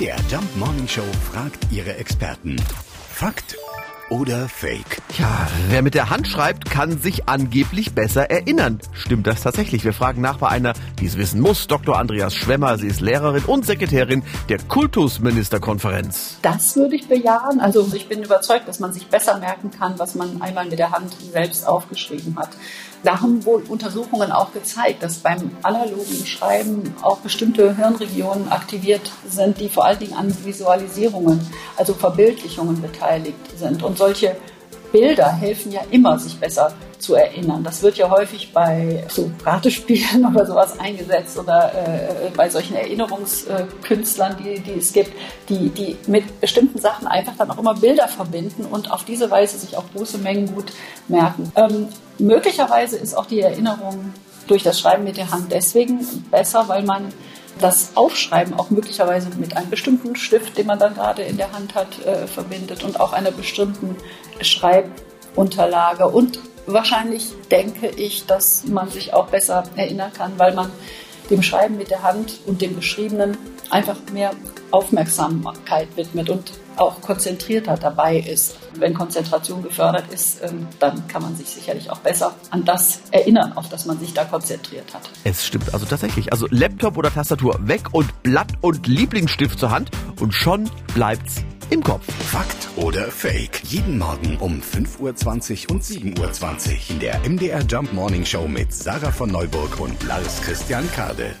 MDR Jump Morning Show fragt ihre Experten. Fakt oder Fake? Ja, wer mit der Hand schreibt, kann sich angeblich besser erinnern. Stimmt das tatsächlich? Wir fragen nach bei einer, die es wissen muss, Dr. Andreas Schwemmer. Sie ist Lehrerin und Sekretärin der Kultusministerkonferenz. Das würde ich bejahen. Also ich bin überzeugt, dass man sich besser merken kann, was man einmal mit der Hand selbst aufgeschrieben hat. Da haben wohl Untersuchungen auch gezeigt, dass beim analogen Schreiben auch bestimmte Hirnregionen aktiviert sind, die vor allen Dingen an Visualisierungen, also Verbildlichungen beteiligt sind. Und solche Bilder helfen ja immer, sich besser zu erinnern. Das wird ja häufig bei so Ratespielen oder sowas eingesetzt oder äh, bei solchen Erinnerungskünstlern, die, die es gibt, die, die mit bestimmten Sachen einfach dann auch immer Bilder verbinden und auf diese Weise sich auch große Mengen gut merken. Ähm, Möglicherweise ist auch die Erinnerung durch das Schreiben mit der Hand deswegen besser, weil man das Aufschreiben auch möglicherweise mit einem bestimmten Stift, den man dann gerade in der Hand hat, äh, verbindet und auch einer bestimmten Schreibunterlage. Und wahrscheinlich denke ich, dass man sich auch besser erinnern kann, weil man dem Schreiben mit der Hand und dem Geschriebenen einfach mehr Aufmerksamkeit widmet und auch konzentrierter dabei ist. Wenn Konzentration gefördert ist, ähm, dann kann man sich sicherlich auch besser an das erinnern, auf das man sich da konzentriert hat. Es stimmt also tatsächlich. Also Laptop oder Tastatur weg und Blatt und Lieblingsstift zur Hand und schon bleibt's im Kopf. Fakt oder Fake? Jeden Morgen um 5.20 Uhr und 7.20 Uhr in der MDR Jump Morning Show mit Sarah von Neuburg und Lars Christian Kade.